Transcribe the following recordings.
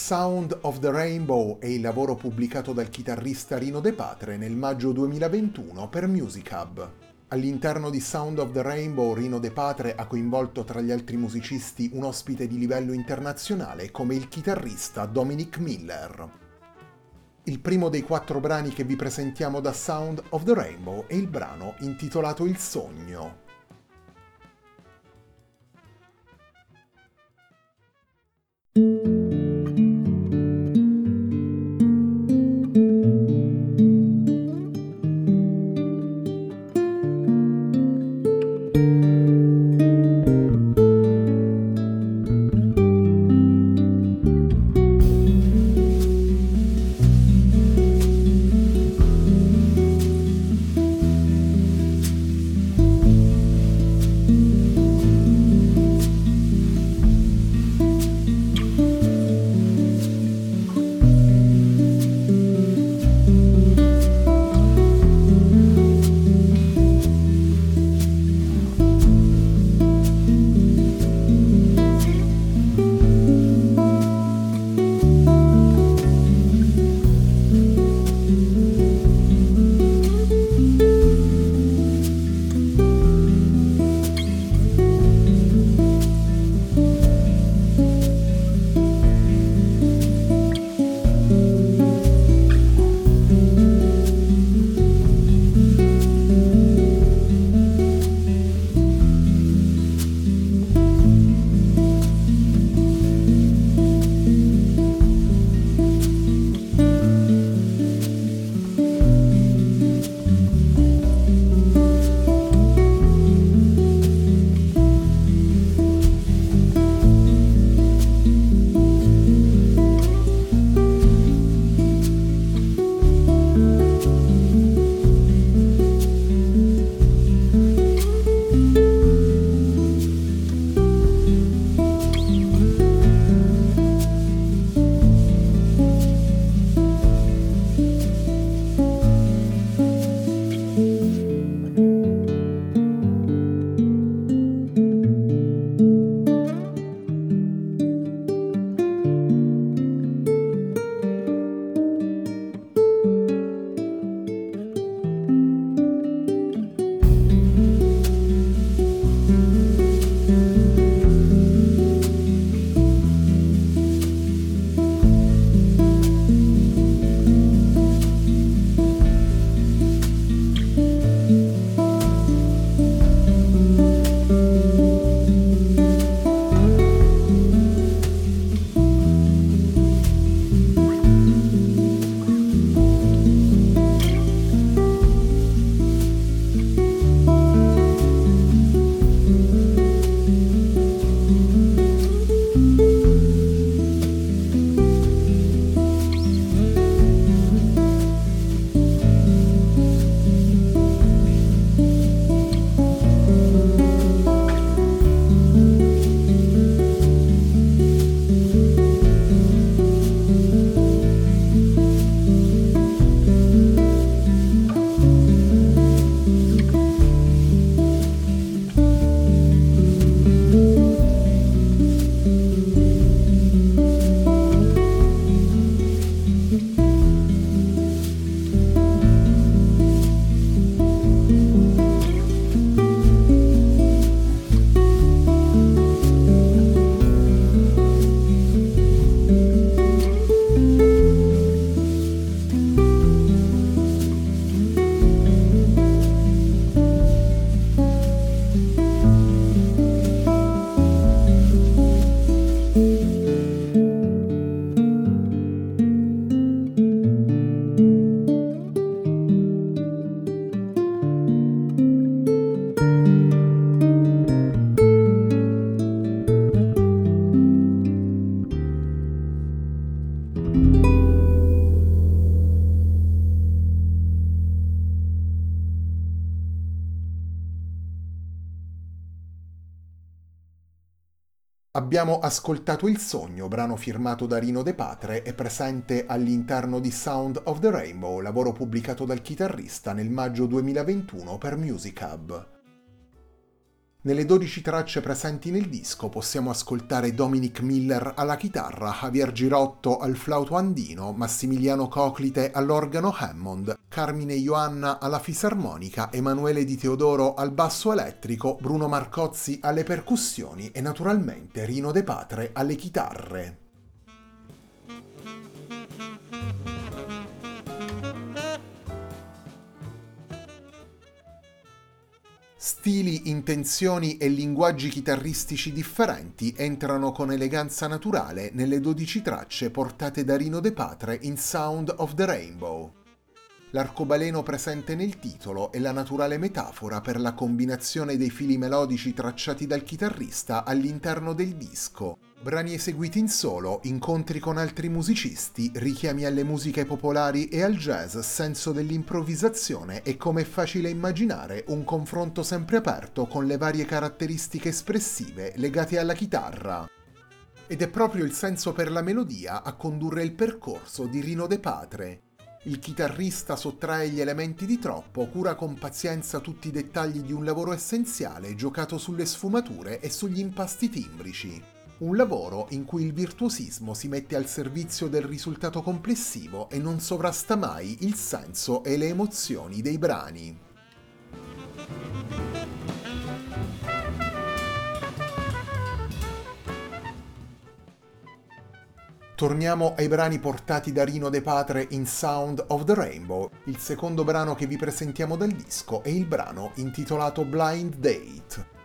Sound of the Rainbow è il lavoro pubblicato dal chitarrista Rino De Patre nel maggio 2021 per Music Hub. All'interno di Sound of the Rainbow, Rino De Patre ha coinvolto tra gli altri musicisti un ospite di livello internazionale come il chitarrista Dominic Miller. Il primo dei quattro brani che vi presentiamo da Sound of the Rainbow è il brano intitolato Il sogno, Abbiamo ascoltato Il Sogno, brano firmato da Rino De Patre e presente all'interno di Sound of the Rainbow, lavoro pubblicato dal chitarrista nel maggio 2021 per Music Hub. Nelle 12 tracce presenti nel disco possiamo ascoltare Dominic Miller alla chitarra, Javier Girotto al flauto andino, Massimiliano Coclite all'organo Hammond, Carmine Ioanna alla fisarmonica, Emanuele Di Teodoro al basso elettrico, Bruno Marcozzi alle percussioni e naturalmente Rino De Patre alle chitarre. Stili, intenzioni e linguaggi chitarristici differenti entrano con eleganza naturale nelle 12 tracce portate da Rino De Patre in Sound of the Rainbow. L'arcobaleno presente nel titolo è la naturale metafora per la combinazione dei fili melodici tracciati dal chitarrista all'interno del disco, Brani eseguiti in solo, incontri con altri musicisti, richiami alle musiche popolari e al jazz, senso dell'improvvisazione e come è facile immaginare un confronto sempre aperto con le varie caratteristiche espressive legate alla chitarra. Ed è proprio il senso per la melodia a condurre il percorso di Rino De Patre. Il chitarrista sottrae gli elementi di troppo, cura con pazienza tutti i dettagli di un lavoro essenziale giocato sulle sfumature e sugli impasti timbrici un lavoro in cui il virtuosismo si mette al servizio del risultato complessivo e non sovrasta mai il senso e le emozioni dei brani. Torniamo ai brani portati da Rino De Patre in Sound of the Rainbow. Il secondo brano che vi presentiamo dal disco è il brano intitolato Blind Date.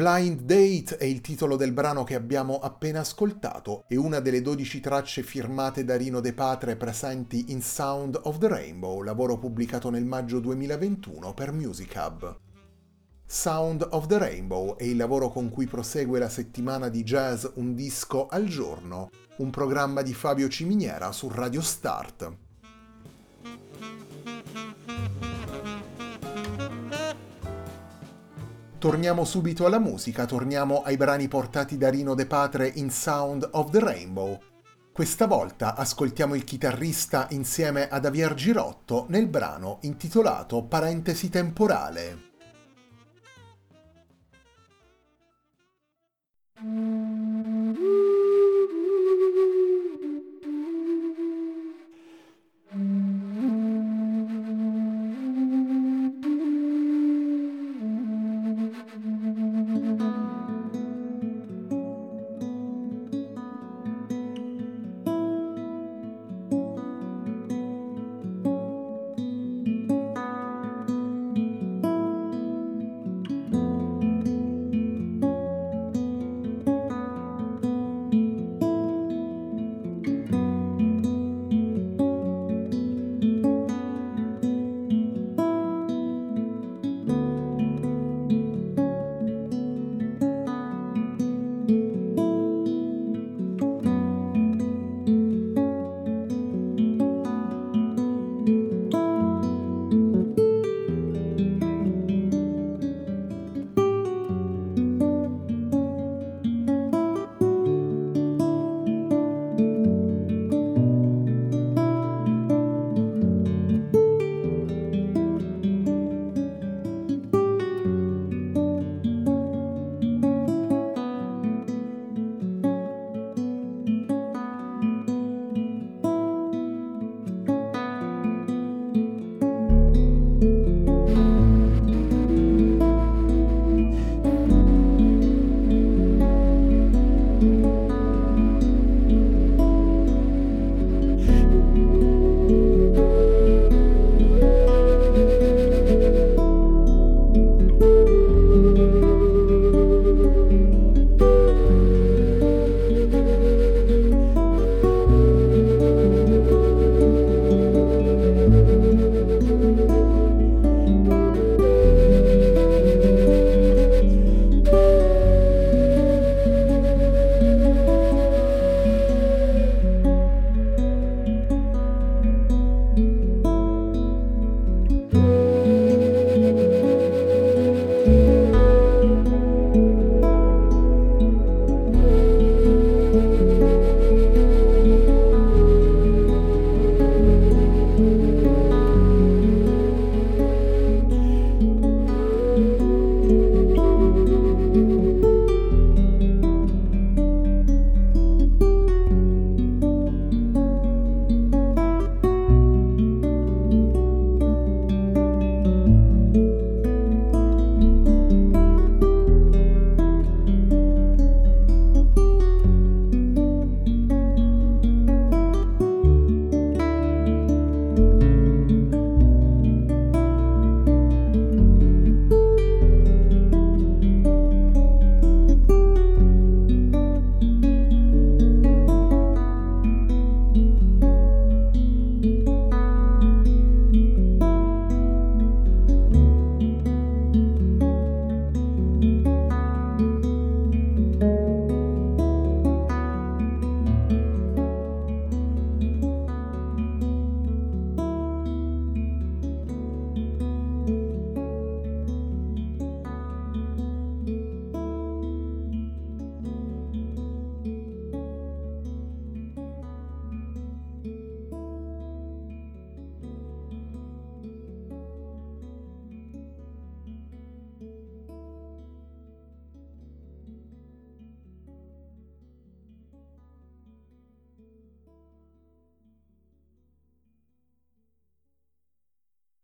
Blind Date è il titolo del brano che abbiamo appena ascoltato e una delle 12 tracce firmate da Rino De Patre presenti in Sound of the Rainbow, lavoro pubblicato nel maggio 2021 per Music Hub. Sound of the Rainbow è il lavoro con cui prosegue la settimana di jazz Un disco al giorno, un programma di Fabio Ciminiera su Radio Start. Torniamo subito alla musica, torniamo ai brani portati da Rino De Patre in Sound of the Rainbow. Questa volta ascoltiamo il chitarrista insieme ad Avier Girotto nel brano intitolato Parentesi temporale.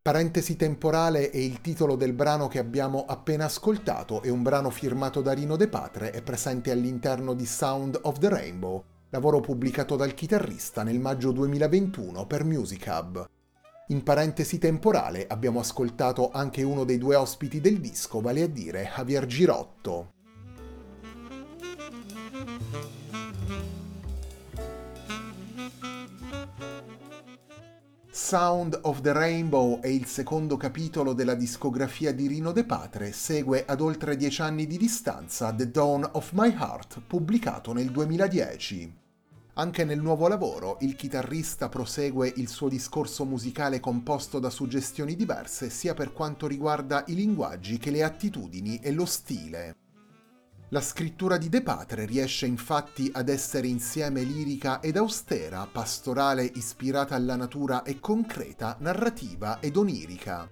Parentesi temporale e il titolo del brano che abbiamo appena ascoltato è un brano firmato da Rino De Patre e presente all'interno di Sound of the Rainbow, lavoro pubblicato dal chitarrista nel maggio 2021 per Music Hub. In parentesi temporale abbiamo ascoltato anche uno dei due ospiti del disco, vale a dire Javier Girotto. Sound of the Rainbow è il secondo capitolo della discografia di Rino De Patre, segue ad oltre dieci anni di distanza The Dawn of My Heart, pubblicato nel 2010. Anche nel nuovo lavoro il chitarrista prosegue il suo discorso musicale composto da suggestioni diverse sia per quanto riguarda i linguaggi che le attitudini e lo stile. La scrittura di De Patre riesce infatti ad essere insieme lirica ed austera, pastorale ispirata alla natura e concreta, narrativa ed onirica.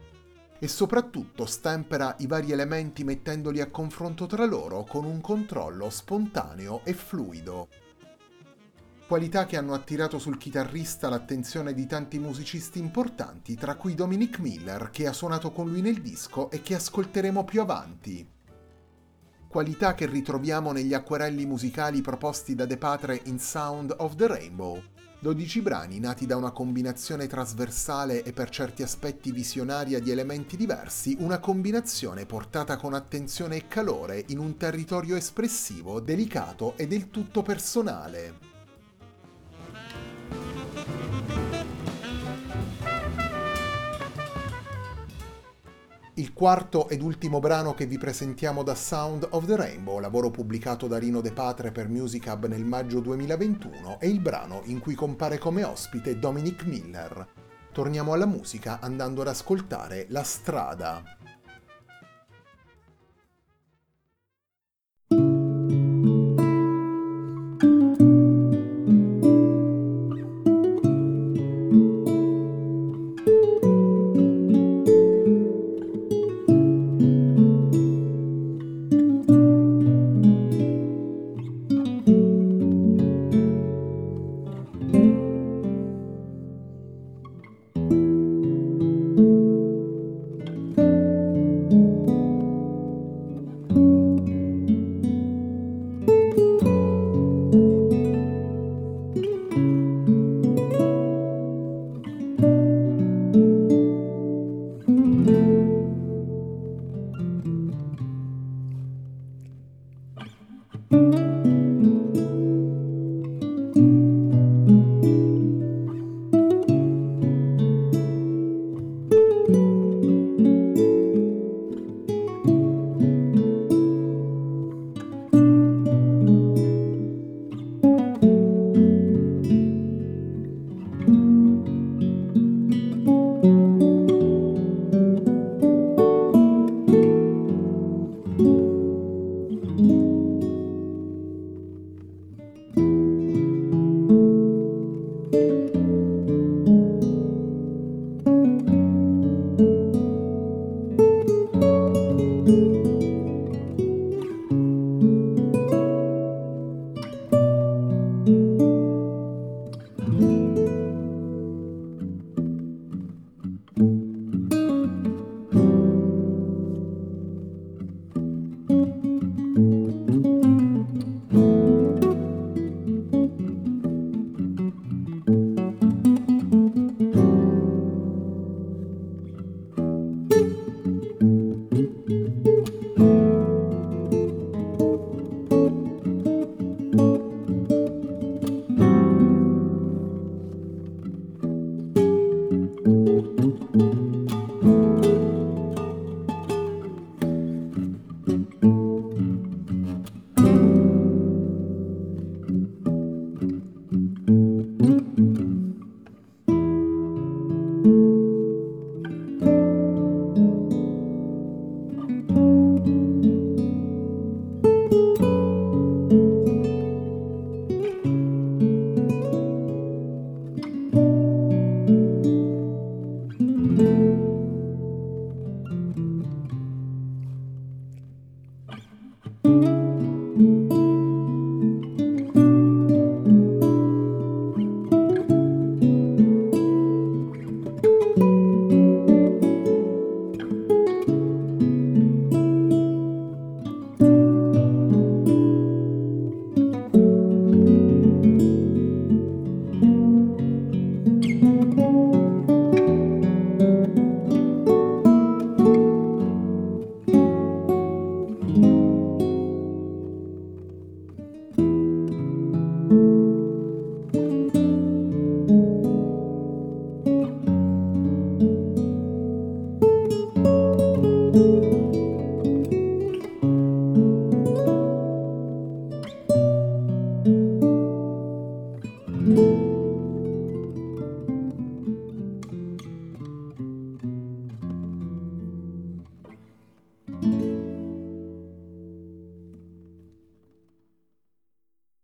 E soprattutto stempera i vari elementi mettendoli a confronto tra loro con un controllo spontaneo e fluido qualità che hanno attirato sul chitarrista l'attenzione di tanti musicisti importanti, tra cui Dominic Miller, che ha suonato con lui nel disco e che ascolteremo più avanti. Qualità che ritroviamo negli acquerelli musicali proposti da De Patre in Sound of the Rainbow. 12 brani nati da una combinazione trasversale e per certi aspetti visionaria di elementi diversi, una combinazione portata con attenzione e calore in un territorio espressivo, delicato e del tutto personale. Il quarto ed ultimo brano che vi presentiamo da Sound of the Rainbow, lavoro pubblicato da Rino De Patre per Music Hub nel maggio 2021, è il brano in cui compare come ospite Dominic Miller. Torniamo alla musica andando ad ascoltare La strada.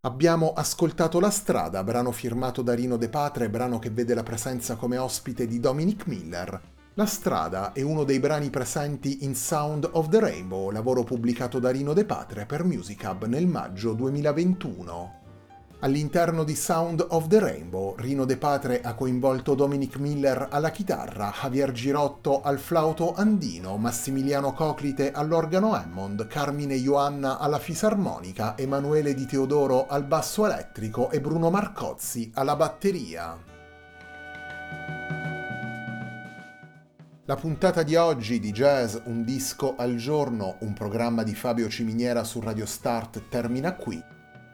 Abbiamo ascoltato La strada, brano firmato da Rino De Patre, brano che vede la presenza come ospite di Dominic Miller. La strada è uno dei brani presenti in Sound of the Rainbow, lavoro pubblicato da Rino De Patre per Music Hub nel maggio 2021. All'interno di Sound of the Rainbow, Rino De Patre ha coinvolto Dominic Miller alla chitarra, Javier Girotto al flauto andino, Massimiliano Coclite all'organo Hammond, Carmine Ioanna alla fisarmonica, Emanuele Di Teodoro al basso elettrico e Bruno Marcozzi alla batteria. La puntata di oggi di Jazz Un disco al giorno, un programma di Fabio Ciminiera su Radio Start termina qui.